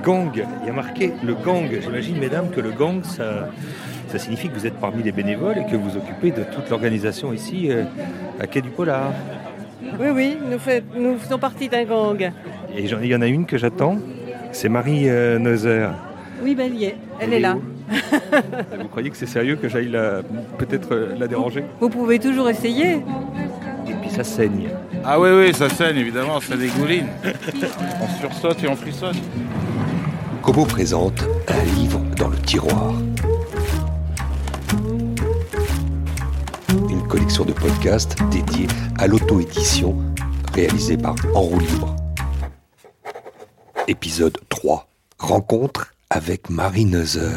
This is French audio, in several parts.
gang. Il y a marqué le gang. J'imagine, mesdames, que le gang, ça, ça signifie que vous êtes parmi les bénévoles et que vous occupez de toute l'organisation ici euh, à Quai du Polar. Oui, oui, nous, nous faisons partie d'un gang. Et il y en a une que j'attends, c'est Marie euh, Neuser. Oui, ben, elle est, elle, est là. vous croyez que c'est sérieux que j'aille peut-être euh, la déranger? Vous pouvez toujours essayer. Et puis ça saigne. Ah oui, oui, ça saigne, évidemment, ça dégouline. on sursaute et on frissonne. Kobo présente un livre dans le tiroir. Une collection de podcasts dédiés à l'auto-édition réalisée par En roue libre. Épisode 3. Rencontre avec Marie Neuser.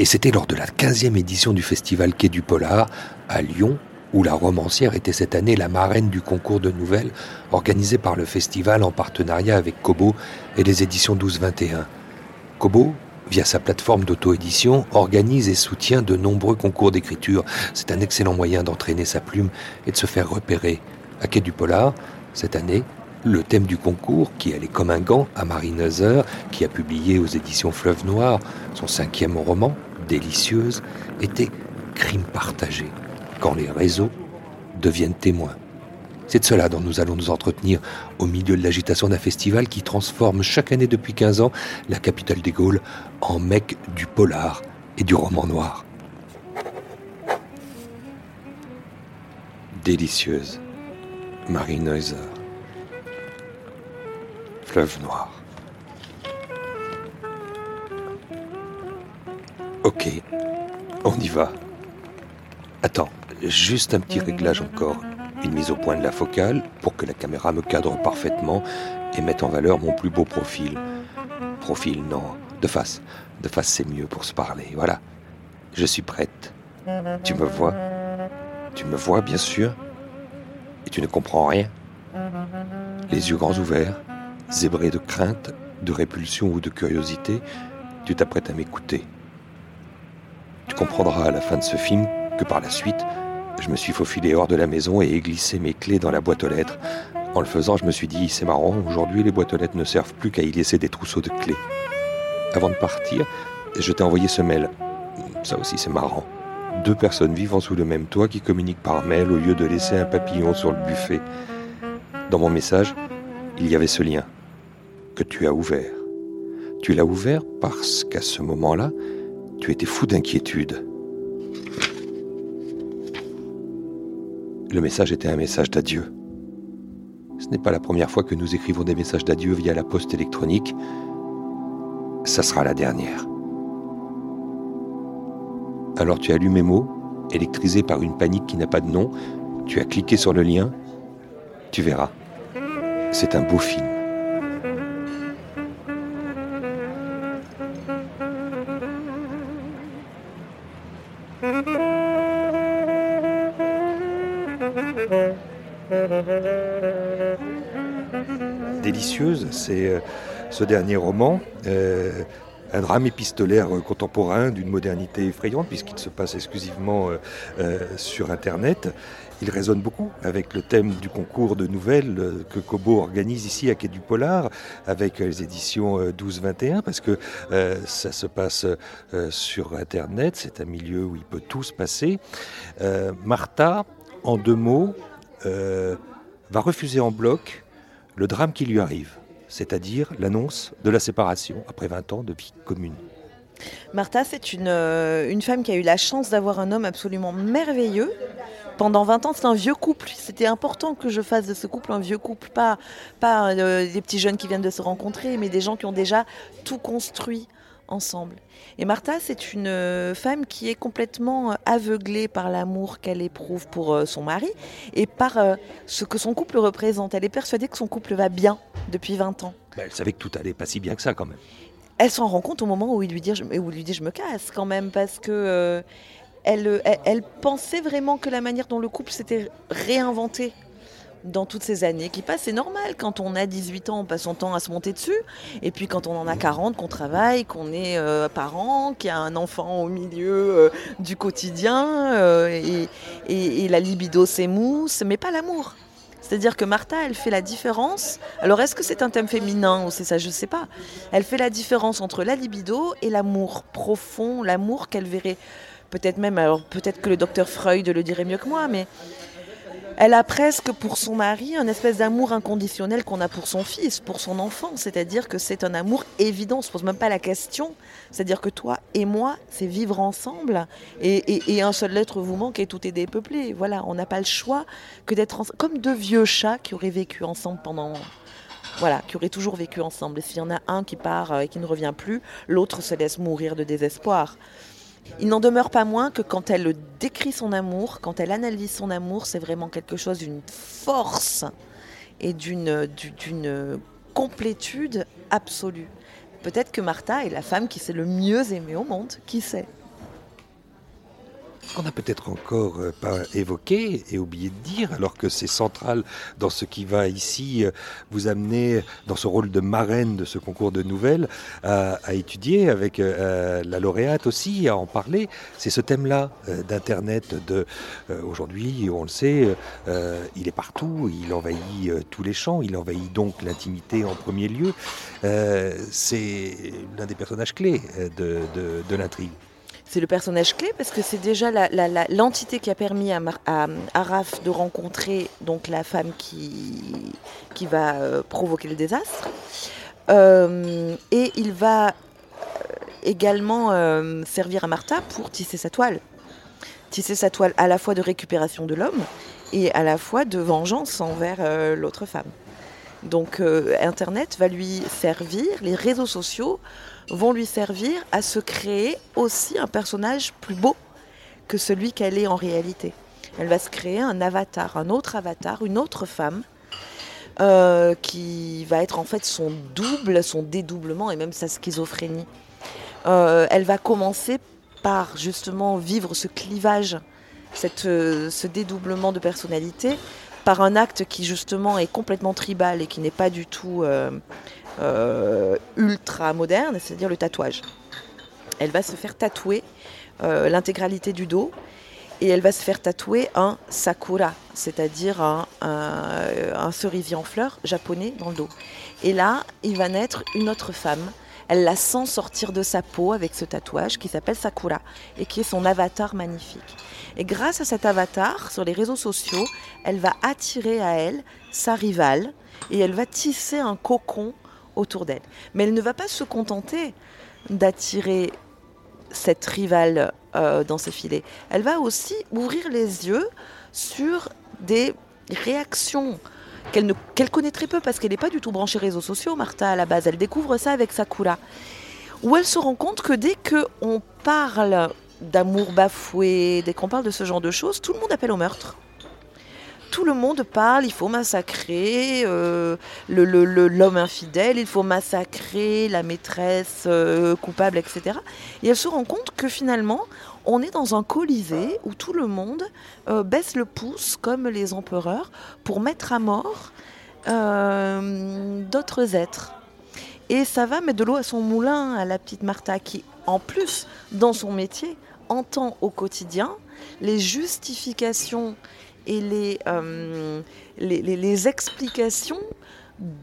Et c'était lors de la 15e édition du festival Quai du Polar à Lyon où la romancière était cette année la marraine du concours de nouvelles organisé par le festival en partenariat avec Kobo et les éditions 12-21. Kobo, via sa plateforme d'auto-édition, organise et soutient de nombreux concours d'écriture. C'est un excellent moyen d'entraîner sa plume et de se faire repérer. À Quai du Polar, cette année, le thème du concours, qui allait comme un gant à Marie Neuser, qui a publié aux éditions Fleuve Noir son cinquième roman, Délicieuse, était crime partagé quand les réseaux deviennent témoins. C'est de cela dont nous allons nous entretenir au milieu de l'agitation d'un festival qui transforme chaque année depuis 15 ans la capitale des Gaules en mec du polar et du roman noir. Délicieuse, Marie Neuser. Fleuve noir. Ok, on y va. Attends, Juste un petit réglage encore. Une mise au point de la focale pour que la caméra me cadre parfaitement et mette en valeur mon plus beau profil. Profil, non. De face. De face, c'est mieux pour se parler. Voilà. Je suis prête. Tu me vois? Tu me vois, bien sûr Et tu ne comprends rien? Les yeux grands ouverts, zébrés de crainte, de répulsion ou de curiosité, tu t'apprêtes à m'écouter. Tu comprendras à la fin de ce film que par la suite, je me suis faufilé hors de la maison et ai glissé mes clés dans la boîte aux lettres. En le faisant, je me suis dit, c'est marrant, aujourd'hui les boîtes aux lettres ne servent plus qu'à y laisser des trousseaux de clés. Avant de partir, je t'ai envoyé ce mail. Ça aussi, c'est marrant. Deux personnes vivant sous le même toit qui communiquent par mail au lieu de laisser un papillon sur le buffet. Dans mon message, il y avait ce lien que tu as ouvert. Tu l'as ouvert parce qu'à ce moment-là, tu étais fou d'inquiétude. Le message était un message d'adieu. Ce n'est pas la première fois que nous écrivons des messages d'adieu via la poste électronique. Ça sera la dernière. Alors tu as lu mes mots, électrisé par une panique qui n'a pas de nom, tu as cliqué sur le lien, tu verras. C'est un beau film. Délicieuse, c'est euh, ce dernier roman. Euh, un drame épistolaire contemporain d'une modernité effrayante puisqu'il se passe exclusivement euh, sur Internet. Il résonne beaucoup avec le thème du concours de nouvelles que Kobo organise ici à Quai du Polar avec les éditions 12-21 parce que ça se passe sur Internet, c'est un milieu où il peut tout se passer. Martha, en deux mots, va refuser en bloc le drame qui lui arrive, c'est-à-dire l'annonce de la séparation après 20 ans de vie commune. Martha, c'est une, euh, une femme qui a eu la chance d'avoir un homme absolument merveilleux. Pendant 20 ans, c'est un vieux couple. C'était important que je fasse de ce couple un vieux couple, pas, pas euh, des petits jeunes qui viennent de se rencontrer, mais des gens qui ont déjà tout construit ensemble. Et Martha, c'est une euh, femme qui est complètement euh, aveuglée par l'amour qu'elle éprouve pour euh, son mari et par ce que son couple représente. Elle est persuadée que son couple va bien depuis 20 ans. Bah, elle savait que tout allait pas si bien que ça quand même. Elle s'en rend compte au moment où il lui dit, où il lui dit je me casse quand même parce que elle, elle pensait vraiment que la manière dont le couple s'était réinventé dans toutes ces années qui passent. C'est normal, quand on a 18 ans, on passe son temps à se monter dessus. Et puis quand on en a 40, qu'on travaille, qu'on est euh, parent, qu'il y a un enfant au milieu euh, du quotidien, euh, et, la libido s'émousse, mais pas l'amour. C'est-à-dire que Martha, elle fait la différence. Alors, est-ce que c'est un thème féminin ou c'est ça? Je ne sais pas. Elle fait la différence entre la libido et l'amour profond, l'amour qu'elle verrait peut-être même, alors peut-être que le docteur Freud le dirait mieux que moi, mais elle a presque pour son mari un espèce d'amour inconditionnel qu'on a pour son fils, pour son enfant. C'est-à-dire que c'est un amour évident, on se pose même pas la question. C'est-à-dire que toi et moi, c'est vivre ensemble et, un seul être vous manque et tout est dépeuplé. Voilà, on n'a pas le choix que d'être comme deux vieux chats qui auraient vécu ensemble pendant voilà, qui auraient toujours vécu ensemble. S'il y en a un qui part euh, et qui ne revient plus, l'autre se laisse mourir de désespoir. Il n'en demeure pas moins que quand elle décrit son amour, quand elle analyse son amour, c'est vraiment quelque chose d'une force et d'une complétude absolue. Peut-être que Martha est la femme qui s'est le mieux aimée au monde, qui sait? Qu'on n'a peut-être encore euh, pas évoqué et oublié de dire, alors que c'est central dans ce qui va ici euh, vous amener dans ce rôle de marraine de ce concours de nouvelles à, étudier avec euh, la lauréate aussi, à en parler. C'est ce thème-là d'Internet. De aujourd'hui, on le sait, il est partout, il envahit tous les champs, il envahit donc l'intimité en premier lieu. c'est l'un des personnages clés de l'intrigue c'est le personnage clé parce que c'est déjà l'entité qui a permis à, Araf de rencontrer donc la femme qui, qui va euh, provoquer le désastre. Euh, et il va euh, également servir à Martha pour tisser sa toile. Tisser sa toile à la fois de récupération de l'homme et à la fois de vengeance envers l'autre femme. Donc Internet va lui servir, les réseaux sociaux vont lui servir à se créer aussi un personnage plus beau que celui qu'elle est en réalité. Elle va se créer un avatar, un autre avatar, une autre femme, euh, qui va être en fait son double, son dédoublement et même sa schizophrénie. Euh, elle va commencer par justement vivre ce clivage, cette, euh, ce dédoublement de personnalité, par un acte qui justement est complètement tribal et qui n'est pas du tout euh, ultra moderne, c'est-à-dire le tatouage. Elle va se faire tatouer euh, l'intégralité du dos et elle va se faire tatouer un sakura, c'est-à-dire un, un, cerisier en fleurs japonais dans le dos. Et là, il va naître une autre femme. Elle la sent sortir de sa peau avec ce tatouage qui s'appelle Sakura et qui est son avatar magnifique. Et grâce à cet avatar sur les réseaux sociaux, elle va attirer à elle sa rivale et elle va tisser un cocon autour d'elle. Mais elle ne va pas se contenter d'attirer cette rivale euh, dans ses filets. Elle va aussi ouvrir les yeux sur des réactions qu'elle connaît très peu parce qu'elle n'est pas du tout branchée réseaux sociaux, Martha, à la base. Elle découvre ça avec Sakura. Où elle se rend compte que dès qu'on parle d'amour bafoué, dès qu'on parle de ce genre de choses, tout le monde appelle au meurtre tout le monde parle, il faut massacrer euh, l'homme infidèle, il faut massacrer la maîtresse euh, coupable, etc. Et elle se rend compte que finalement, on est dans un colisée où tout le monde euh, baisse le pouce comme les empereurs pour mettre à mort d'autres êtres. Et ça va mettre de l'eau à son moulin à la petite Martha qui, en plus, dans son métier, entend au quotidien les justifications et euh, les, les, explications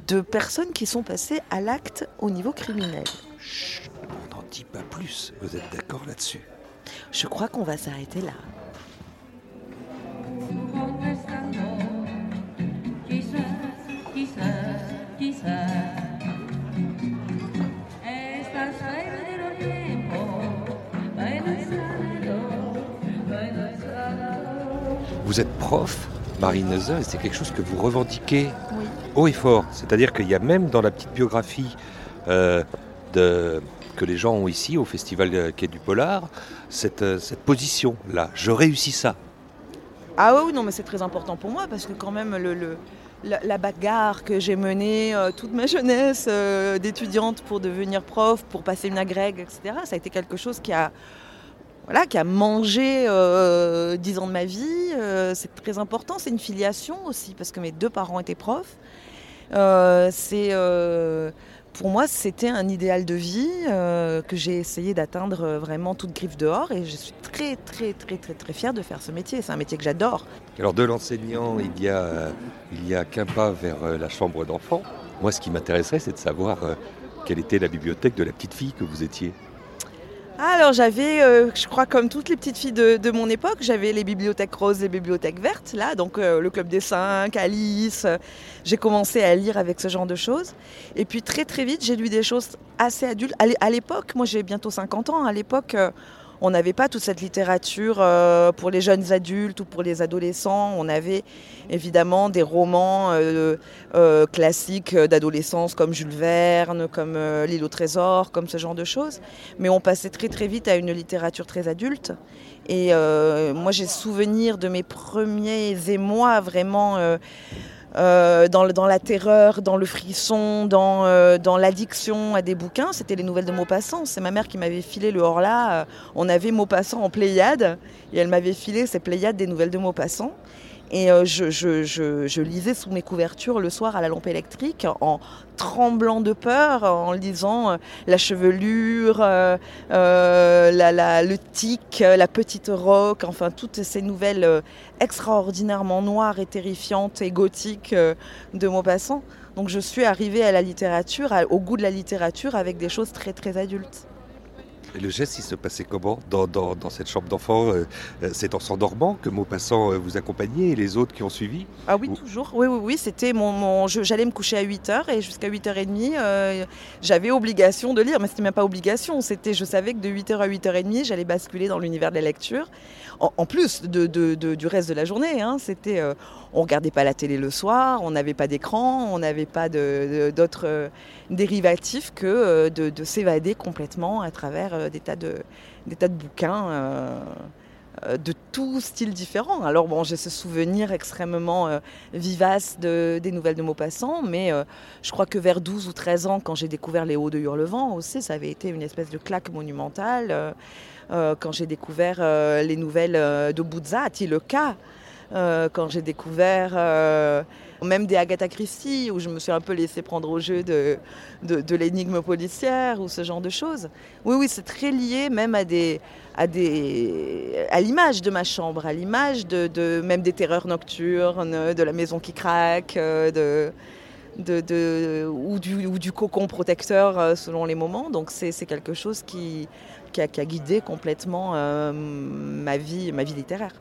de personnes qui sont passées à l'acte au niveau criminel. Chut, on n'en dit pas plus. Vous êtes d'accord là-dessus? Je crois qu'on va s'arrêter là. Vous êtes prof, Marine Neuza, et c'est quelque chose que vous revendiquez haut et fort. C'est-à-dire qu'il y a même dans la petite biographie euh, de, que les gens ont ici au Festival Quai du Polar, cette, euh, cette position-là. Je réussis ça. Ah oui, non, mais c'est très important pour moi parce que quand même le, la, bagarre que j'ai menée euh, toute ma jeunesse d'étudiante pour devenir prof, pour passer une agrègue, etc., ça a été quelque chose qui a voilà, qui a mangé euh, dix ans de ma vie. Euh, c'est très important. C'est une filiation aussi, parce que mes deux parents étaient profs. Euh, c'est pour moi, c'était un idéal de vie euh, que j'ai essayé d'atteindre euh, vraiment toute griffe dehors et je suis très très très très très fière de faire ce métier. C'est un métier que j'adore. Alors de l'enseignant, il y a, il y a qu'un pas vers la chambre d'enfant. Moi, ce qui m'intéresserait, c'est de savoir quelle était la bibliothèque de la petite fille que vous étiez. Alors j'avais, euh, je crois comme toutes les petites filles de, mon époque, j'avais les bibliothèques roses et bibliothèques vertes, là, donc euh, le Club des Cinq, Alice. j'ai commencé à lire avec ce genre de choses. Et puis très très vite, j'ai lu des choses assez adultes. À l'époque, moi j'ai bientôt 50 ans, à l'époque... On n'avait pas toute cette littérature euh, pour les jeunes adultes ou pour les adolescents. On avait évidemment des romans euh, euh, classiques d'adolescence comme Jules Verne, comme L'île au trésor, comme ce genre de choses. Mais on passait très très vite à une littérature très adulte. Et moi j'ai souvenir de mes premiers émois vraiment euh, dans, la terreur, dans le frisson, dans, euh, dans l'addiction à des bouquins, c'était les nouvelles de Maupassant. C'est ma mère qui m'avait filé le Horla. Euh, on avait Maupassant en Pléiade et elle m'avait filé ces Pléiades des nouvelles de Maupassant. Et euh, je, lisais sous mes couvertures le soir à la lampe électrique en tremblant de peur, en lisant euh, la chevelure, euh, le tic, la petite roque, enfin toutes ces nouvelles extraordinairement noires et terrifiantes et gothiques de Maupassant. Donc je suis arrivée à la littérature, au goût de la littérature avec des choses très très adultes. Et le geste, il se passait comment dans, cette chambre d'enfant euh, euh, C'est en s'endormant que Maupassant euh, vous accompagnait et les autres qui ont suivi Ah oui, toujours. Oui, oui, oui. C'était mon, j'allais me coucher à 8h et jusqu'à 8h30, j'avais obligation de lire. Mais c'était même pas obligation. C'était, je savais que de 8h à 8h30, j'allais basculer dans l'univers de la lecture. En, plus de, du reste de la journée. Hein. C'était, on regardait pas la télé le soir, on n'avait pas d'écran, on n'avait pas d'autres dérivatif que euh, de, s'évader complètement à travers euh, des tas de, des tas de bouquins euh, de tout style différent. Alors bon, j'ai ce souvenir extrêmement vivace de, des nouvelles de Maupassant, mais je crois que vers 12 ou 13 ans, quand j'ai découvert Les Hauts de Hurlevent aussi, ça avait été une espèce de claque monumentale. quand j'ai découvert les nouvelles de Buzzati, le cas, quand j'ai découvert même des Agatha Christie, où je me suis un peu laissé prendre au jeu de, l'énigme policière ou ce genre de choses. Oui, oui, c'est très lié même à l'image de ma chambre, à l'image même des terreurs nocturnes, de la maison qui craque, euh, ou, du, cocon protecteur euh, selon les moments. Donc c'est quelque chose qui, a, guidé complètement euh, ma vie littéraire.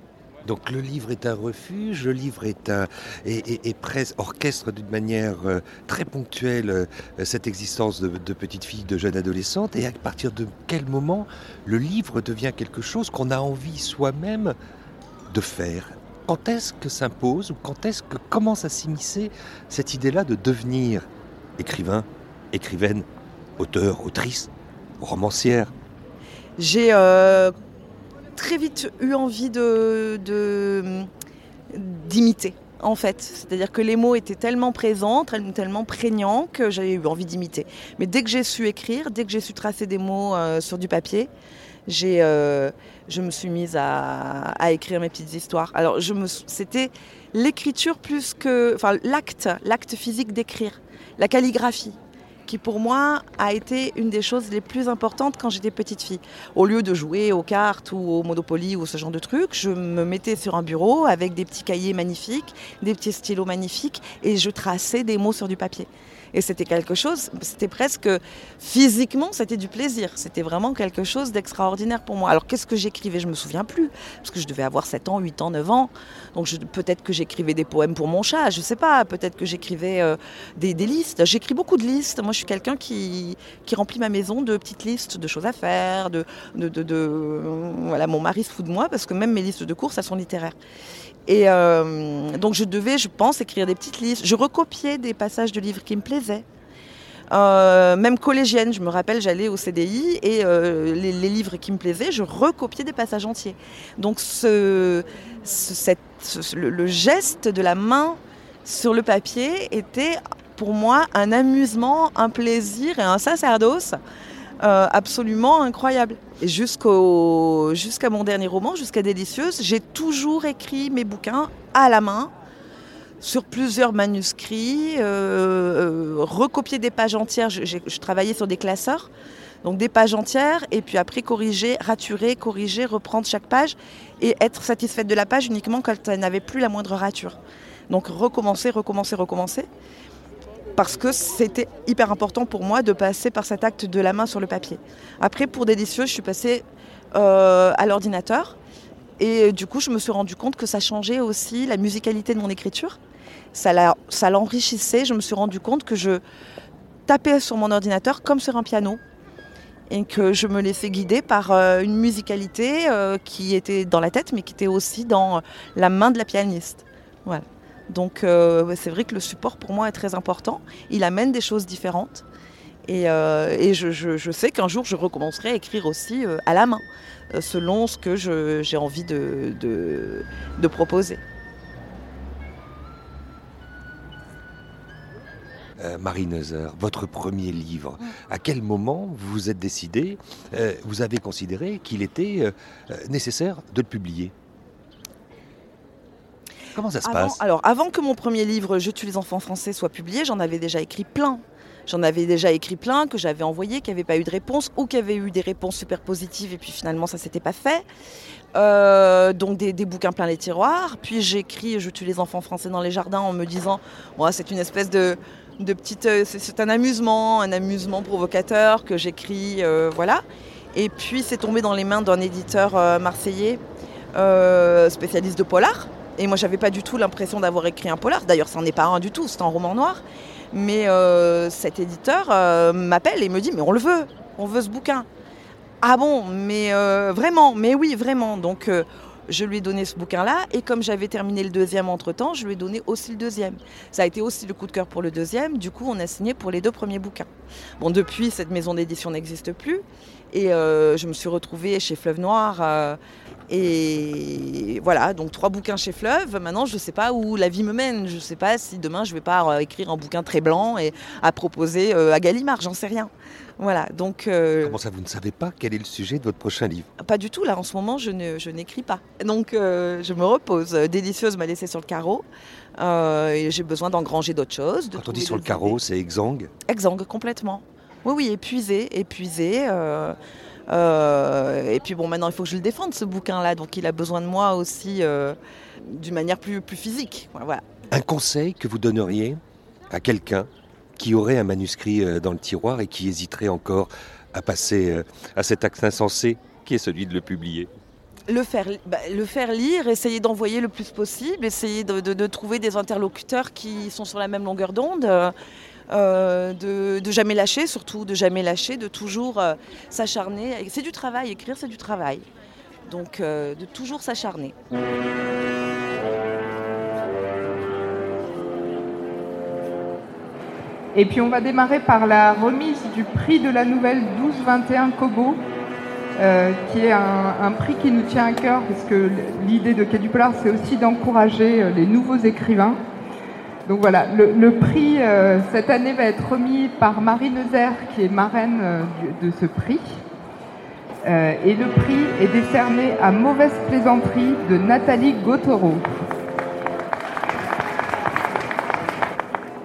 Donc le livre est un refuge, le livre est un et, orchestre d'une manière euh, très ponctuelle euh, cette existence de, petites filles, de jeunes adolescentes. Et à partir de quel moment le livre devient quelque chose qu'on a envie soi-même de faire? Quand est-ce que s'impose ou quand est-ce que commence à s'immiscer cette idée-là de devenir écrivain, écrivaine, auteur, autrice, romancière? J'ai euh, très vite eu envie de, d'imiter. En fait, c'est-à-dire que les mots étaient tellement présents, tellement prégnants que j'avais eu envie d'imiter. Mais dès que j'ai su écrire, dès que j'ai su tracer des mots euh, sur du papier, j'ai, euh, je me suis mise à, à, écrire mes petites histoires. Alors, je me, c'était l'écriture plus que, enfin, l'acte, l'acte physique d'écrire, la calligraphie qui pour moi a été une des choses les plus importantes quand j'étais petite fille. Au lieu de jouer aux cartes ou au Monopoly ou ce genre de trucs, je me mettais sur un bureau avec des petits cahiers magnifiques, des petits stylos magnifiques et je traçais des mots sur du papier. Et c'était quelque chose, c'était presque physiquement, c'était du plaisir. C'était vraiment quelque chose d'extraordinaire pour moi. Alors qu'est-ce que j'écrivais? Je me souviens plus, parce que je devais avoir 7 ans, 8 ans, 9 ans. Donc peut-être que j'écrivais des poèmes pour mon chat, je sais pas. Peut-être que j'écrivais euh, des, listes. J'écris beaucoup de listes. Moi, je suis quelqu'un qui, qui remplit ma maison de petites listes de choses à faire. De, voilà, mon mari se fout de moi parce que même mes listes de courses, elles sont littéraires. Et euh, donc je devais, je pense, écrire des petites listes. Je recopiais des passages de livres qui me plaisaient. Euh, même collégienne, je me rappelle, j'allais au CDI et euh, les, livres qui me plaisaient, je recopiais des passages entiers. Donc ce, le, geste de la main sur le papier était pour moi un amusement, un plaisir et un sacerdoce euh, absolument incroyable. Jusqu'à mon dernier roman, jusqu'à Délicieuse, j'ai toujours écrit mes bouquins à la main sur plusieurs manuscrits, recopier des pages entières. Je, je, travaillais sur des classeurs, donc des pages entières, et puis après corriger, raturer, corriger, reprendre chaque page, et être satisfaite de la page uniquement quand elle n'avait plus la moindre rature. Donc recommencer, recommencer, recommencer parce que c'était hyper important pour moi de passer par cet acte de la main sur le papier. Après, pour Délicieux, je suis passée euh, à l'ordinateur. Et du coup, je me suis rendu compte que ça changeait aussi la musicalité de mon écriture. Ça l'enrichissait. Je me suis rendu compte que je tapais sur mon ordinateur comme sur un piano. Et que je me laissais guider par euh, une musicalité euh, qui était dans la tête, mais qui était aussi dans la main de la pianiste. Voilà. Donc euh, c'est vrai que le support pour moi est très important. Il amène des choses différentes. Et, euh, je, sais qu'un jour je recommencerai à écrire aussi euh, à la main, selon ce que j'ai envie de, proposer. Marie Neuser, votre premier livre, à quel moment vous vous êtes décidé, vous avez considéré qu'il était nécessaire de le publier? Comment ça se passe Alors, avant que mon premier livre Je tue les enfants français soit publié, j'en avais déjà écrit plein. J'en avais déjà écrit plein que j'avais envoyé, qui n'avaient pas eu de réponse ou qui avaient eu des réponses super positives et puis finalement ça s'était pas fait. Euh, donc des, bouquins plein les tiroirs. Puis j'écris Je tue les enfants français dans les jardins en me disant c'est une espèce de, de petite. Euh, c'est un amusement, un amusement provocateur que j'écris. Euh, voilà. Et puis c'est tombé dans les mains d'un éditeur marseillais spécialiste de polar et moi, j'avais pas du tout l'impression d'avoir écrit un polar. D'ailleurs, ça n'en est pas un du tout, c'est un roman noir. Mais euh, cet éditeur euh, m'appelle et me dit Mais on le veut, on veut ce bouquin. Ah bon, mais euh, vraiment, mais oui, vraiment. Donc, je lui ai donné ce bouquin-là. Et comme j'avais terminé le deuxième entre-temps, je lui ai donné aussi le deuxième. Ça a été aussi le coup de cœur pour le deuxième. Du coup, on a signé pour les deux premiers bouquins. Bon, depuis, cette maison d'édition n'existe plus. Et je me suis retrouvée chez Fleuve Noir et voilà, donc trois bouquins chez Fleuve. Maintenant, je ne sais pas où la vie me mène. Je ne sais pas si demain je vais pas euh, écrire un bouquin très blanc et à proposer euh, à Gallimard. J'en sais rien. Voilà. Donc. Euh, Comment ça, vous ne savez pas quel est le sujet de votre prochain livre? Pas du tout. Là, en ce moment, je, n'écris pas. Donc, je me repose. Délicieuse m'a laissé sur le carreau. et j'ai besoin d'engranger d'autres choses. Quand on dit sur le carreau, c'est exsangue Exsangue, complètement. Oui, oui, épuisé, épuisé. Euh, et puis bon, maintenant il faut que je le défende ce bouquin-là, donc il a besoin de moi aussi euh, d'une manière plus, plus physique. Voilà. Un conseil que vous donneriez à quelqu'un qui aurait un manuscrit euh, dans le tiroir et qui hésiterait encore à passer à cet acte insensé qui est celui de le publier? Le faire, bah, le faire lire, essayer d'envoyer le plus possible, essayer de, de, trouver des interlocuteurs qui sont sur la même longueur d'onde. Euh, de, jamais lâcher, surtout de jamais lâcher, de toujours euh, s'acharner. C'est du travail, écrire c'est du travail. Donc euh, de toujours s'acharner. Et puis on va démarrer par la remise du prix de la nouvelle 1221 Kobo, qui est un, prix qui nous tient à cœur, parce que l'idée de Quai Polar, c'est aussi d'encourager les nouveaux écrivains. Donc voilà, le, prix euh, cette année va être remis par Marie Neuser, qui est marraine euh, de ce prix. Euh, et le prix est décerné à Mauvaise plaisanterie de Nathalie Gautreau.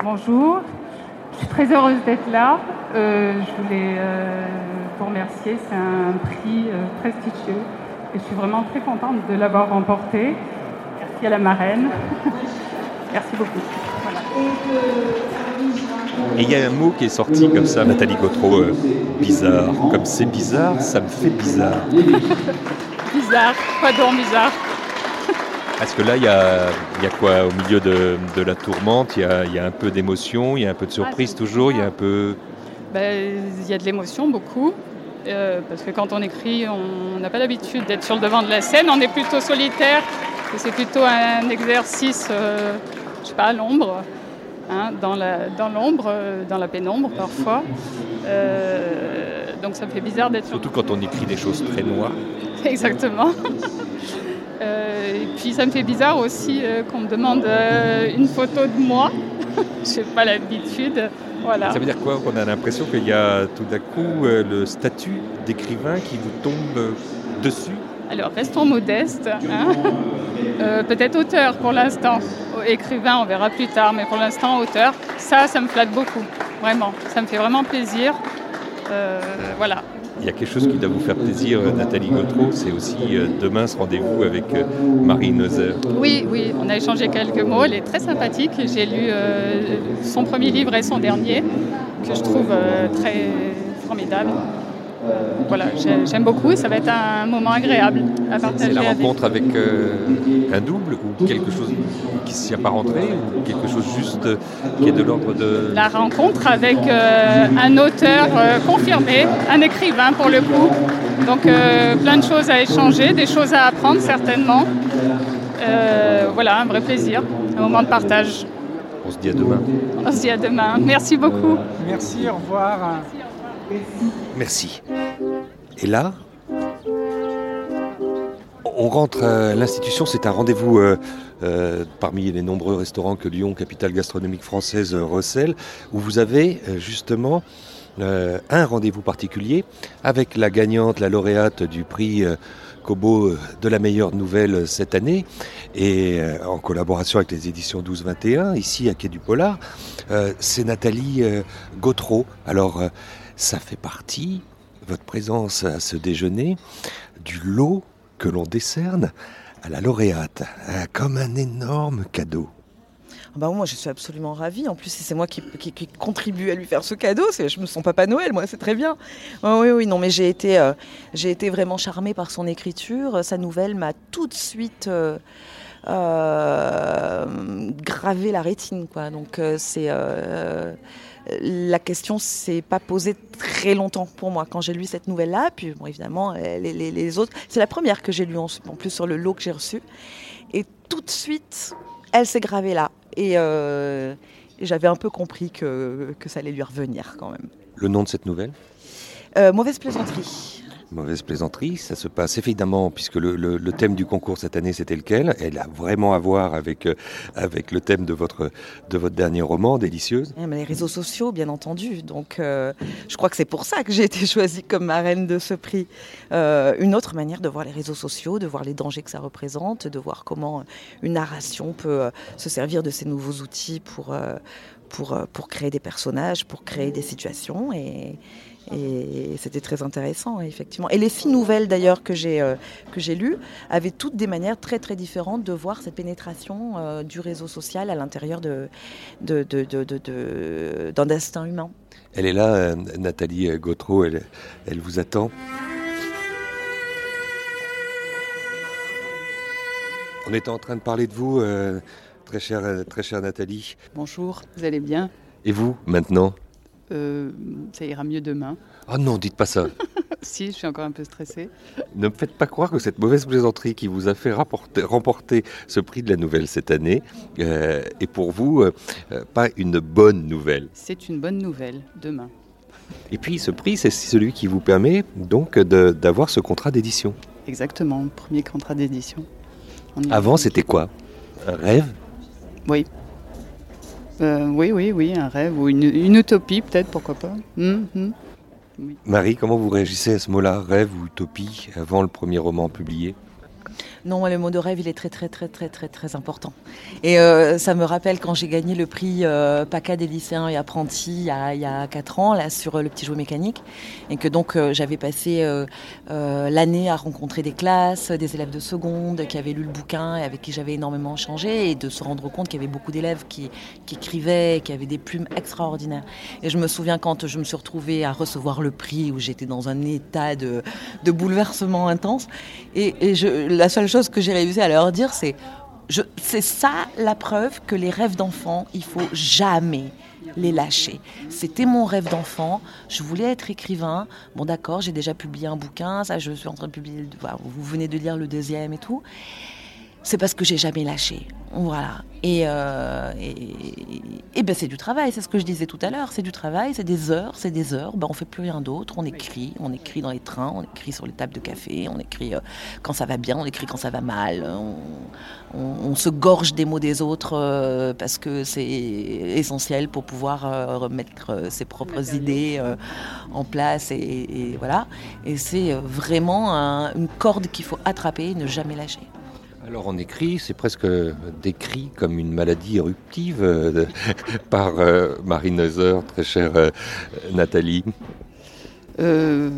Bonjour, je suis très heureuse d'être là. je voulais vous remercier, c'est un prix prestigieux et je suis vraiment très contente de l'avoir remporté. Merci à la marraine. Merci beaucoup. Et il y a un mot qui est sorti comme ça, Nathalie Gautreau, euh, bizarre. Comme c'est bizarre, ça me fait bizarre. bizarre, pas donc bizarre. Parce que là, il y a, quoi Au milieu de, la tourmente, il y a, un peu d'émotion, il y a un peu de surprise toujours, il y a un peu... Ben, il y a de l'émotion, beaucoup. Euh, parce que quand on écrit, on n'a pas l'habitude d'être sur le devant de la scène, on est plutôt solitaire. C'est plutôt un exercice, euh, je sais pas, à l'ombre. Hein, dans l'ombre, dans, euh, dans la pénombre parfois. Euh, donc ça me fait bizarre d'être... Surtout quand on écrit des choses très noires. Exactement. Euh, et puis ça me fait bizarre aussi qu'on me demande une photo de moi. Je n'ai pas l'habitude. Voilà. Ça veut dire quoi Qu'on a l'impression qu'il y a tout d'un coup le statut d'écrivain qui vous tombe dessus? Alors, restons modestes. Hein. Euh, peut-être auteur pour l'instant. écrivain, on verra plus tard, mais pour l'instant auteur. Ça, ça me flatte beaucoup, vraiment. Ça me fait vraiment plaisir. voilà. Il y a quelque chose qui doit vous faire plaisir, Nathalie Gautreau, c'est aussi demain ce rendez-vous avec Marie Neuser. Oui, oui, on a échangé quelques mots, elle est très sympathique. J'ai lu son premier livre et son dernier, que je trouve très formidable. Euh, voilà, j'aime beaucoup et ça va être un moment agréable à partager. C'est la rencontre avec, euh, un double ou quelque chose qui s'y apparenterait ou quelque chose juste euh, qui est de l'ordre de... La rencontre avec un auteur confirmé, un écrivain pour le coup. Donc plein de choses à échanger, des choses à apprendre certainement. voilà, un vrai plaisir, un moment de partage. On se dit à demain. On se dit à demain. Merci beaucoup. Merci, au revoir. Merci. Et là, on rentre à l'institution, c'est un rendez-vous euh, euh, parmi les nombreux restaurants que Lyon, capitale gastronomique française, recèle, où vous avez euh, justement un rendez-vous particulier avec la gagnante, la lauréate du prix Kobo de la meilleure nouvelle cette année, et en collaboration avec les éditions 12-21, ici à Quai du Polar, c'est Nathalie Gautreau. Alors, ça fait partie, votre présence à ce déjeuner, du lot que l'on décerne à la lauréate, hein, comme un énorme cadeau. Ah bah moi, je suis absolument ravie. En plus, c'est moi qui, contribue à lui faire ce cadeau. Je me sens Papa Noël, moi, c'est très bien. oui, oui, non, mais j'ai été, euh, été vraiment charmée par son écriture. Sa nouvelle m'a tout de suite euh, euh, gravé la rétine, quoi. Donc, c'est la question s'est pas posée très longtemps pour moi quand j'ai lu cette nouvelle-là. Puis bon, évidemment, les, autres, c'est la première que j'ai lue en, plus sur le lot que j'ai reçu. Et tout de suite, elle s'est gravée là. Et, euh, j'avais un peu compris que, ça allait lui revenir quand même. Le nom de cette nouvelle? Euh, Mauvaise plaisanterie mauvaise plaisanterie. Ça se passe évidemment, puisque le, thème du concours cette année, c'était lequel? Elle a vraiment à voir avec, euh, avec le thème de votre, de votre dernier roman, Délicieuse. Eh, les réseaux sociaux, bien entendu. Donc, euh, je crois que c'est pour ça que j'ai été choisie comme marraine de ce prix. Euh, une autre manière de voir les réseaux sociaux, de voir les dangers que ça représente, de voir comment une narration peut se servir de ces nouveaux outils pour, pour, pour créer des personnages, pour créer des situations. Et, et c'était très intéressant, effectivement. Et les six nouvelles, d'ailleurs, que j'ai euh, que j'ai lues, avaient toutes des manières très, très différentes de voir cette pénétration euh, du réseau social à l'intérieur d'un de, de, de, destin humain. Elle est là, euh, Nathalie Gautreau, elle, elle vous attend. On était en train de parler de vous, très, chère, très chère Nathalie. Bonjour, vous allez bien? Et vous, maintenant? Euh, ça ira mieux demain. Ah non, dites pas ça. si, je suis encore un peu stressée. Ne me faites pas croire que cette mauvaise plaisanterie qui vous a fait remporter ce prix de la nouvelle cette année euh, est pour vous euh, pas une bonne nouvelle. C'est une bonne nouvelle demain. Et puis ce prix, c'est celui qui vous permet donc d'avoir ce contrat d'édition. Exactement, premier contrat d'édition. Avant, c'était quoi? Un rêve? Oui, euh, oui, oui, oui, un rêve ou une, utopie peut-être, pourquoi pas. Hum, hum. Marie, comment vous réagissez à ce mot-là, rêve ou utopie, avant le premier roman publié? Non, le mot de rêve, il est très, très, très, très, très, très important. Et euh, ça me rappelle quand j'ai gagné le prix euh, PACA des lycéens et apprentis il y, a, il 4 ans, là, sur euh, le petit jouet mécanique. Et que donc, j'avais passé l'année à rencontrer des classes, des élèves de seconde qui avaient lu le bouquin et avec qui j'avais énormément changé. Et de se rendre compte qu'il y avait beaucoup d'élèves qui, qui écrivaient, qui avaient des plumes extraordinaires. Et je me souviens quand je me suis retrouvée à recevoir le prix, où j'étais dans un état de, bouleversement intense. Et, et je, la seule chose que j'ai réussi à leur dire, c'est c'est ça la preuve que les rêves d'enfant, il faut jamais les lâcher. C'était mon rêve d'enfant. Je voulais être écrivain. Bon, d'accord, j'ai déjà publié un bouquin. Ça, je suis en train de publier. Vous venez de lire le deuxième et tout c'est parce que j'ai jamais lâché. Voilà. Et, euh, et, ben c'est du travail, c'est ce que je disais tout à l'heure. C'est du travail, c'est des heures, c'est des heures. Ben on fait plus rien d'autre. On écrit, on écrit dans les trains, on écrit sur les tables de café, on écrit euh, quand ça va bien, on écrit quand ça va mal. On, se gorge des mots des autres euh, parce que c'est essentiel pour pouvoir remettre ses propres idées en place. Et, voilà. Et c'est vraiment une corde qu'il faut attraper et ne jamais lâcher. Alors on écrit, c'est presque décrit comme une maladie éruptive euh, par euh, Marie Neuser, très chère euh, Nathalie. c'est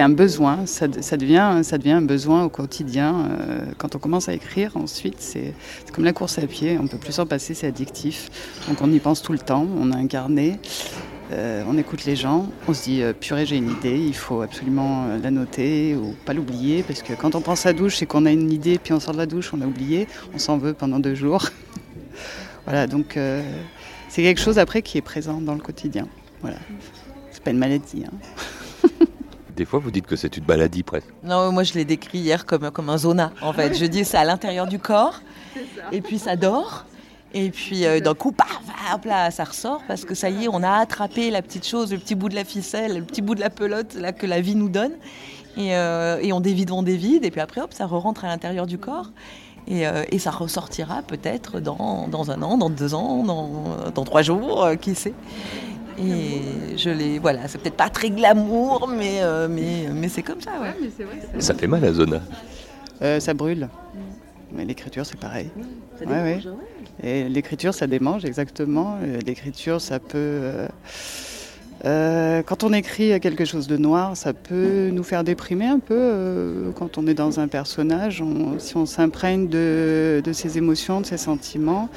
un besoin, ça, devient, ça devient un besoin au quotidien. quand on commence à écrire, ensuite, c'est comme la course à pied, on ne peut plus s'en passer, c'est addictif. Donc on y pense tout le temps, on a un carnet. Euh, on écoute les gens, on se dit euh, purée j'ai une idée, il faut absolument euh, la noter ou pas l'oublier parce que quand on pense à douche c'est qu'on a une idée puis on sort de la douche, on a oublié, on s'en veut pendant deux jours. voilà donc c'est quelque chose après qui est présent dans le quotidien. Voilà, c'est pas une maladie. Hein. Des fois, vous dites que c'est une maladie presque. Non, moi je l'ai décrit hier comme, comme un zona. En fait, je dis c'est à l'intérieur du corps, et puis ça dort, et puis euh, d'un coup, paf, là, ça ressort parce que ça y est, on a attrapé la petite chose, le petit bout de la ficelle, le petit bout de la pelote là, que la vie nous donne. Et, euh, on dévide, on dévide, et puis après, hop, ça re rentre à l'intérieur du corps. Et, euh, ça ressortira peut-être dans, un an, dans deux ans, dans, trois jours, qui sait. Et je l'ai, voilà, c'est peut-être pas très glamour, mais, mais, mais c'est comme ça. Ouais. ça fait mal à Zona. ça brûle. Mais l'écriture, c'est pareil. Ça ouais, et l'écriture, ça démange exactement. Euh, l'écriture, ça peut... Euh, euh, quand on écrit quelque chose de noir, ça peut nous faire déprimer un peu. quand on est dans un personnage, si on s'imprègne de, ses émotions, de ses sentiments,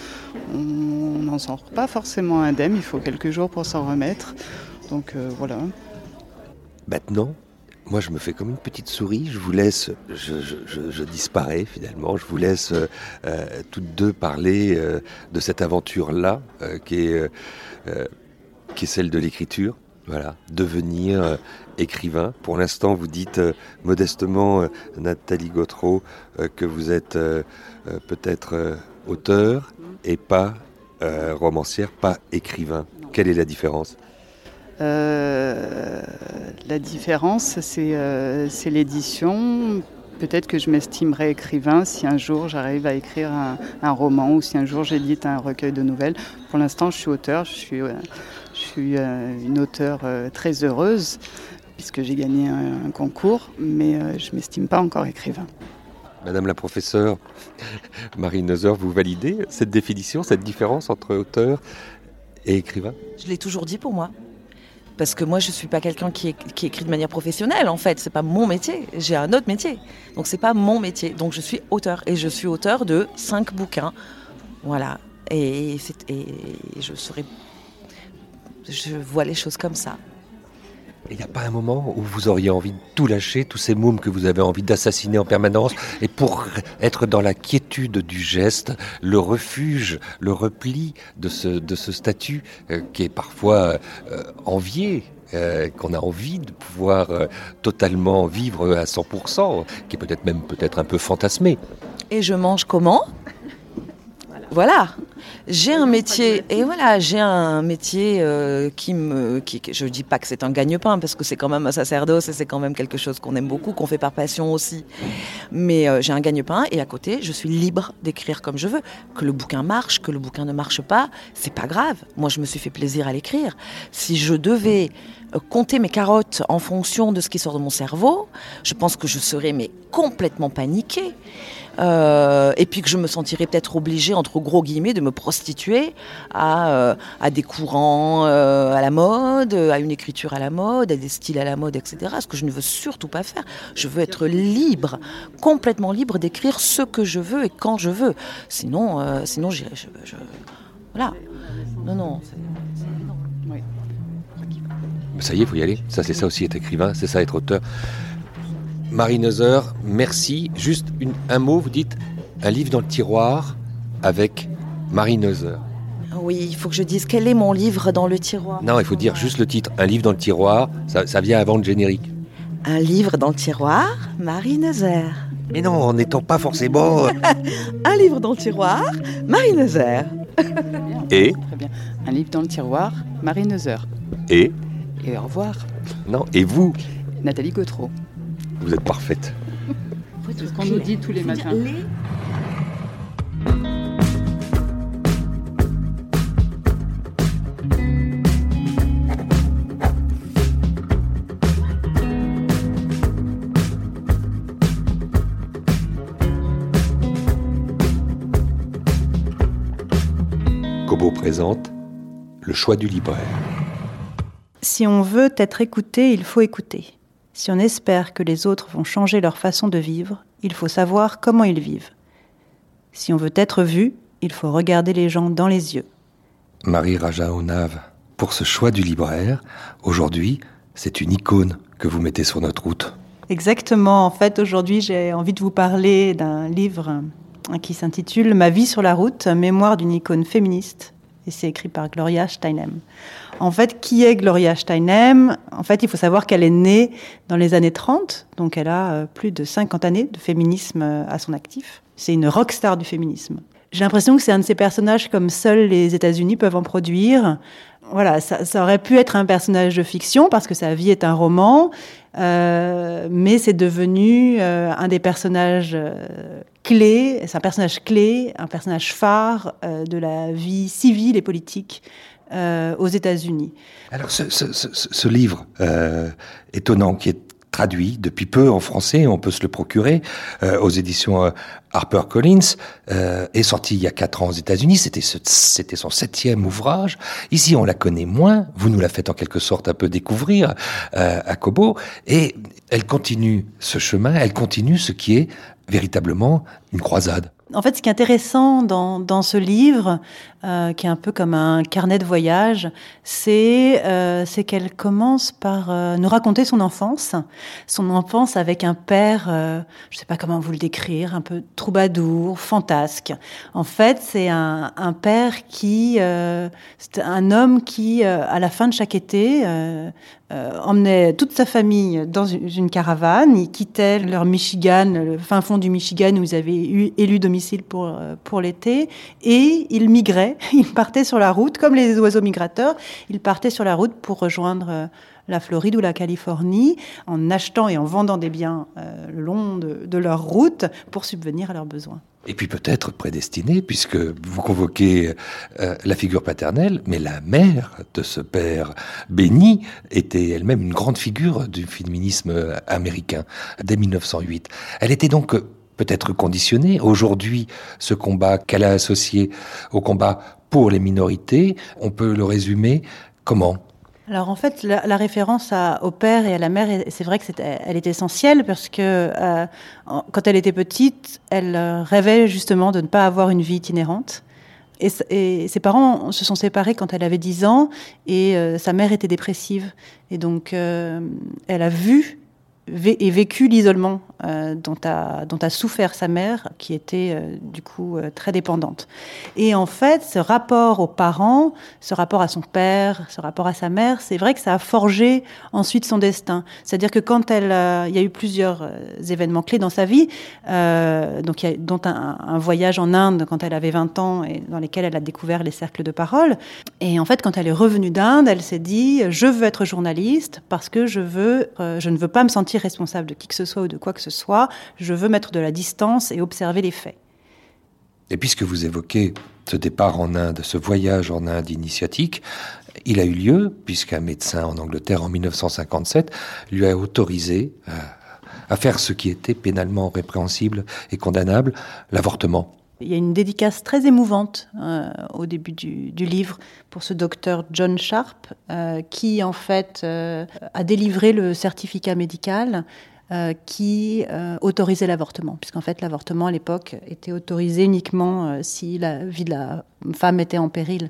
on n'en sort pas forcément indemne. Il faut quelques jours pour s'en remettre. Donc voilà. Maintenant, moi, je me fais comme une petite souris. Je vous laisse, je, disparais finalement. Je vous laisse euh, euh, toutes deux parler euh, de cette aventure-là, qui, est, qui est celle de l'écriture. Voilà, devenir écrivain. Pour l'instant, vous dites modestement, Nathalie Gautreau, que vous êtes peut-être auteur et pas romancière, pas écrivain. Quelle est la différence? La différence, euh, c'est l'édition. Peut-être que je m'estimerais écrivain si un jour j'arrive à écrire un, roman ou si un jour j'édite un recueil de nouvelles. Pour l'instant, je suis auteur, je suis, euh, je suis une auteure très heureuse puisque j'ai gagné un, concours, mais je ne m'estime pas encore écrivain. Madame la professeure Marie Neuser, vous validez cette définition, cette différence entre auteur et écrivain? Je l'ai toujours dit pour moi parce que moi je suis pas quelqu'un qui, écrit de manière professionnelle en fait. C'est pas mon métier. J'ai un autre métier. Donc c'est pas mon métier. Donc je suis auteur. Et je suis auteur de cinq bouquins. Voilà. Et, et je serai je vois les choses comme ça il n'y a pas un moment où vous auriez envie de tout lâcher, tous ces mômes que vous avez envie d'assassiner en permanence, et pour être dans la quiétude du geste, le refuge, le repli de ce, de ce statut euh, qui est parfois euh, envié euh, qu'on a envie de pouvoir totalement vivre à 100%, qui est peut-être même peut-être un peu fantasmé. Et je mange comment? Voilà. J'ai un métier et voilà, j'ai un métier euh, qui me, qui, je dis pas que c'est un gagne-pain parce que c'est quand même un sacerdoce et c'est quand même quelque chose qu'on aime beaucoup, qu'on fait par passion aussi. Mais euh, j'ai un gagne-pain et à côté, je suis libre d'écrire comme je veux. Que le bouquin marche, que le bouquin ne marche pas, c'est pas grave. Moi, je me suis fait plaisir à l'écrire. Si je devais euh, compter mes carottes en fonction de ce qui sort de mon cerveau, je pense que je serais mais complètement paniquée. Euh, et puis que je me sentirais peut-être obligée, entre gros guillemets, de me prostituer à, euh, des courants euh, à la mode, à une écriture à la mode, à des styles à la mode, etc. Ce que je ne veux surtout pas faire. Je veux être libre, complètement libre d'écrire ce que je veux et quand je veux. Sinon, sinon j'irai. Je, Voilà. Non, non. Ça y est, il faut y aller. Ça, c'est ça aussi être écrivain, c'est ça être auteur. Marie Neuser, merci. Juste un mot, vous dites un livre dans le tiroir avec Marie Neuser. Oui, il faut que je dise quel est mon livre dans le tiroir. Non, il faut dire juste le titre. Un livre dans le tiroir, ça, vient avant le générique. Un livre dans le tiroir, Marie Neuser. Mais non, en n'étant pas forcément. Euh, un livre dans le tiroir, Marie Neuser. Et Très bien. Un livre dans le tiroir, Marie Neuser. Et Et au revoir. Non, et vous? Nathalie Gautreau. Vous êtes parfaite. C'est ce qu'on nous dit tous les matins. Présente le choix du libraire. Si on veut être écouté, il faut écouter. Si on espère que les autres vont changer leur façon de vivre, il faut savoir comment ils vivent. Si on veut être vu, il faut regarder les gens dans les yeux. Marie Raja Onav, pour ce choix du libraire, aujourd'hui, c'est une icône que vous mettez sur notre route. Exactement. En fait, aujourd'hui, j'ai envie de vous parler d'un livre qui s'intitule Ma vie sur la route, mémoire d'une icône féministe. Et c'est écrit par Gloria Steinem. En fait, qui est Gloria Steinem? En fait, il faut savoir qu'elle est née dans les années 30, donc elle a euh, plus de 50 années de féminisme euh, à son actif. C'est une rockstar du féminisme. J'ai l'impression que c'est un de ces personnages comme seuls les États-Unis peuvent en produire. Voilà, ça, aurait pu être un personnage de fiction parce que sa vie est un roman, euh, mais c'est devenu un des personnages clés. C'est un personnage clé, un personnage phare de la vie civile et politique euh, aux États-Unis. Alors, ce, ce, ce, ce livre étonnant qui est traduit depuis peu en français, on peut se le procurer euh, aux éditions euh, HarperCollins, euh, est sorti il y a quatre ans aux États-Unis. C'était c'était son septième ouvrage. Ici, on la connaît moins. Vous nous la faites en quelque sorte un peu découvrir euh, à Kobo, et elle continue ce chemin. Elle continue ce qui est véritablement une croisade. En fait, ce qui est intéressant dans, dans ce livre, euh, qui est un peu comme un carnet de voyage, c'est euh, qu'elle commence par euh, nous raconter son enfance, son enfance avec un père, euh, je ne sais pas comment vous le décrire, un peu troubadour, fantasque. En fait, c'est un, un, père qui, euh, c'est un homme qui, euh, à la fin de chaque été, emmenait toute sa famille dans une caravane. Ils quittaient leur Michigan, le fin fond du Michigan où ils avaient eu, élu domicile pour, pour l'été, et ils migraient ils partaient sur la route, comme les oiseaux migrateurs, ils partaient sur la route pour rejoindre la Floride ou la Californie en achetant et en vendant des biens euh, le long de, de, leur route pour subvenir à leurs besoins. Et puis peut-être prédestiné, puisque vous convoquez euh, la figure paternelle, mais la mère de ce père béni était elle-même une grande figure du féminisme américain dès 1908. Elle était donc peut-être conditionnée. Aujourd'hui, ce combat qu'elle a associé au combat pour les minorités, on peut le résumer comment? Alors en fait, la, référence au père et à la mère, c'est vrai que est, elle est essentielle parce que euh, quand elle était petite, elle rêvait justement de ne pas avoir une vie itinérante. Et, et, ses parents se sont séparés quand elle avait 10 ans et euh, sa mère était dépressive. Et donc, euh, elle a vu et vécu l'isolement euh, dont, a, souffert sa mère, qui était euh, du coup euh, très dépendante. Et en fait, ce rapport aux parents, ce rapport à son père, ce rapport à sa mère, c'est vrai que ça a forgé ensuite son destin. C'est-à-dire que quand elle, il y a eu plusieurs événements clés dans sa vie, donc dont un, un, voyage en Inde quand elle avait 20 ans et dans lesquels elle a découvert les cercles de parole. Et en fait, quand elle est revenue d'Inde, elle s'est dit je veux être journaliste parce que je veux, je ne veux pas me sentir responsable de qui que ce soit ou de quoi que ce soit. Je veux mettre de la distance et observer les faits. Et puisque vous évoquez ce départ en Inde, ce voyage en Inde initiatique, il a eu lieu puisqu'un médecin en Angleterre en 1957 lui a autorisé à, à faire ce qui était pénalement répréhensible et condamnable, l'avortement. Il y a une dédicace très émouvante euh, au début du, livre pour ce docteur John Sharp, euh, qui en fait euh, a délivré le certificat médical euh, qui autorisait l'avortement, puisqu'en fait l'avortement à l'époque était autorisé uniquement si la vie de la femme était en péril.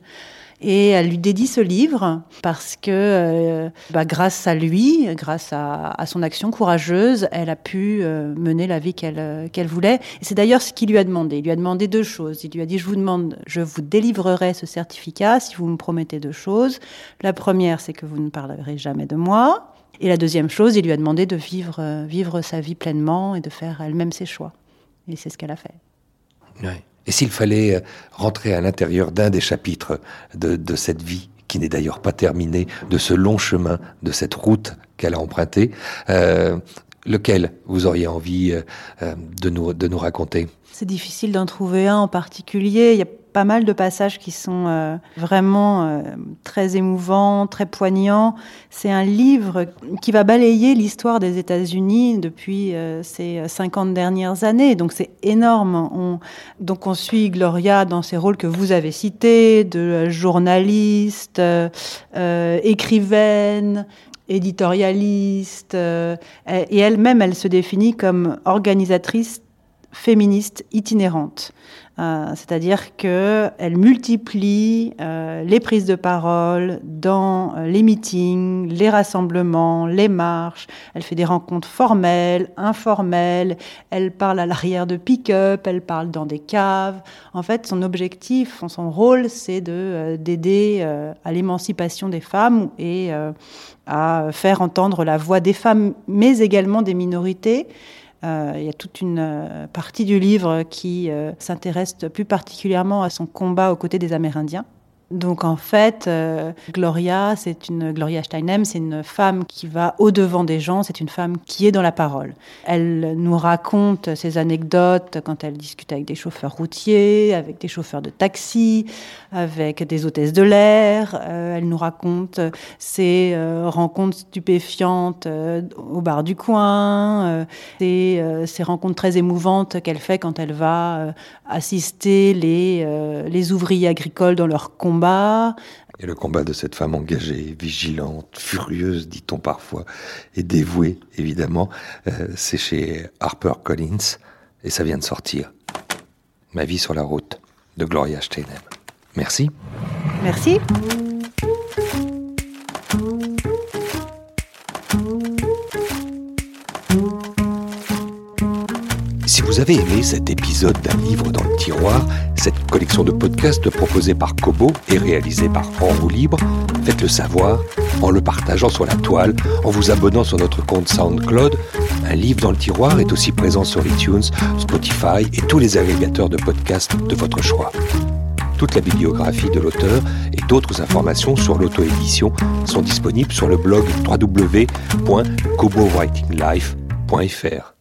Et elle lui dédie ce livre parce que, euh, bah, grâce à lui, grâce à, à, son action courageuse, elle a pu euh, mener la vie qu'elle euh, qu'elle voulait. Et c'est d'ailleurs ce qu'il lui a demandé. Il lui a demandé deux choses. Il lui a dit, je vous demande, je vous délivrerai ce certificat si vous me promettez deux choses. La première, c'est que vous ne parlerez jamais de moi. Et la deuxième chose, il lui a demandé de vivre, euh, vivre sa vie pleinement et de faire elle-même ses choix. Et c'est ce qu'elle a fait. Ouais. Et s'il fallait euh, rentrer à l'intérieur d'un des chapitres de, de cette vie, qui n'est d'ailleurs pas terminée, de ce long chemin, de cette route qu'elle a empruntée, euh, lequel vous auriez envie euh, de, nous, de nous raconter? C'est difficile d'en trouver un en particulier. Il y a pas mal de passages qui sont euh, vraiment euh, très émouvants, très poignants. C'est un livre qui va balayer l'histoire des États-Unis depuis euh, ces 50 dernières années. Donc c'est énorme. On, donc on suit Gloria dans ses rôles que vous avez cités, de journaliste, écrivaine, éditorialiste. et elle-même, elle se définit comme organisatrice féministe itinérante. Euh, c'est-à-dire qu'elle multiplie euh, les prises de parole dans euh, les meetings, les rassemblements, les marches. Elle fait des rencontres formelles, informelles. Elle parle à l'arrière de pick-up, elle parle dans des caves. En fait, son objectif, son rôle, c'est de d'aider à l'émancipation des femmes et à faire entendre la voix des femmes, mais également des minorités. Euh, il y a toute une euh, partie du livre qui euh, s'intéresse plus particulièrement à son combat aux côtés des Amérindiens. Donc en fait, euh, Gloria, c'est une Gloria Steinem, c'est une femme qui va au devant des gens, c'est une femme qui est dans la parole. Elle nous raconte ses anecdotes quand elle discute avec des chauffeurs routiers, avec des chauffeurs de taxi, avec des hôtesses de l'air. Euh, elle nous raconte ses euh, rencontres stupéfiantes au bar du coin, ses, ses rencontres très émouvantes qu'elle fait quand elle va assister les, les ouvriers agricoles dans leur combat et le combat de cette femme engagée, vigilante, furieuse, dit-on parfois, et dévouée, évidemment, euh, c'est chez Harper Collins, et ça vient de sortir. Ma vie sur la route, de Gloria Steinem. Merci. Merci. Si vous avez aimé cet épisode d'un livre dans le tiroir, cette collection de podcasts proposée par Kobo et réalisée par En libre, faites-le savoir en le partageant sur la toile, en vous abonnant sur notre compte SoundCloud. Un livre dans le tiroir est aussi présent sur iTunes, Spotify et tous les agrégateurs de podcasts de votre choix. Toute la bibliographie de l'auteur et d'autres informations sur l'auto-édition sont disponibles sur le blog www.kobowritinglife.fr.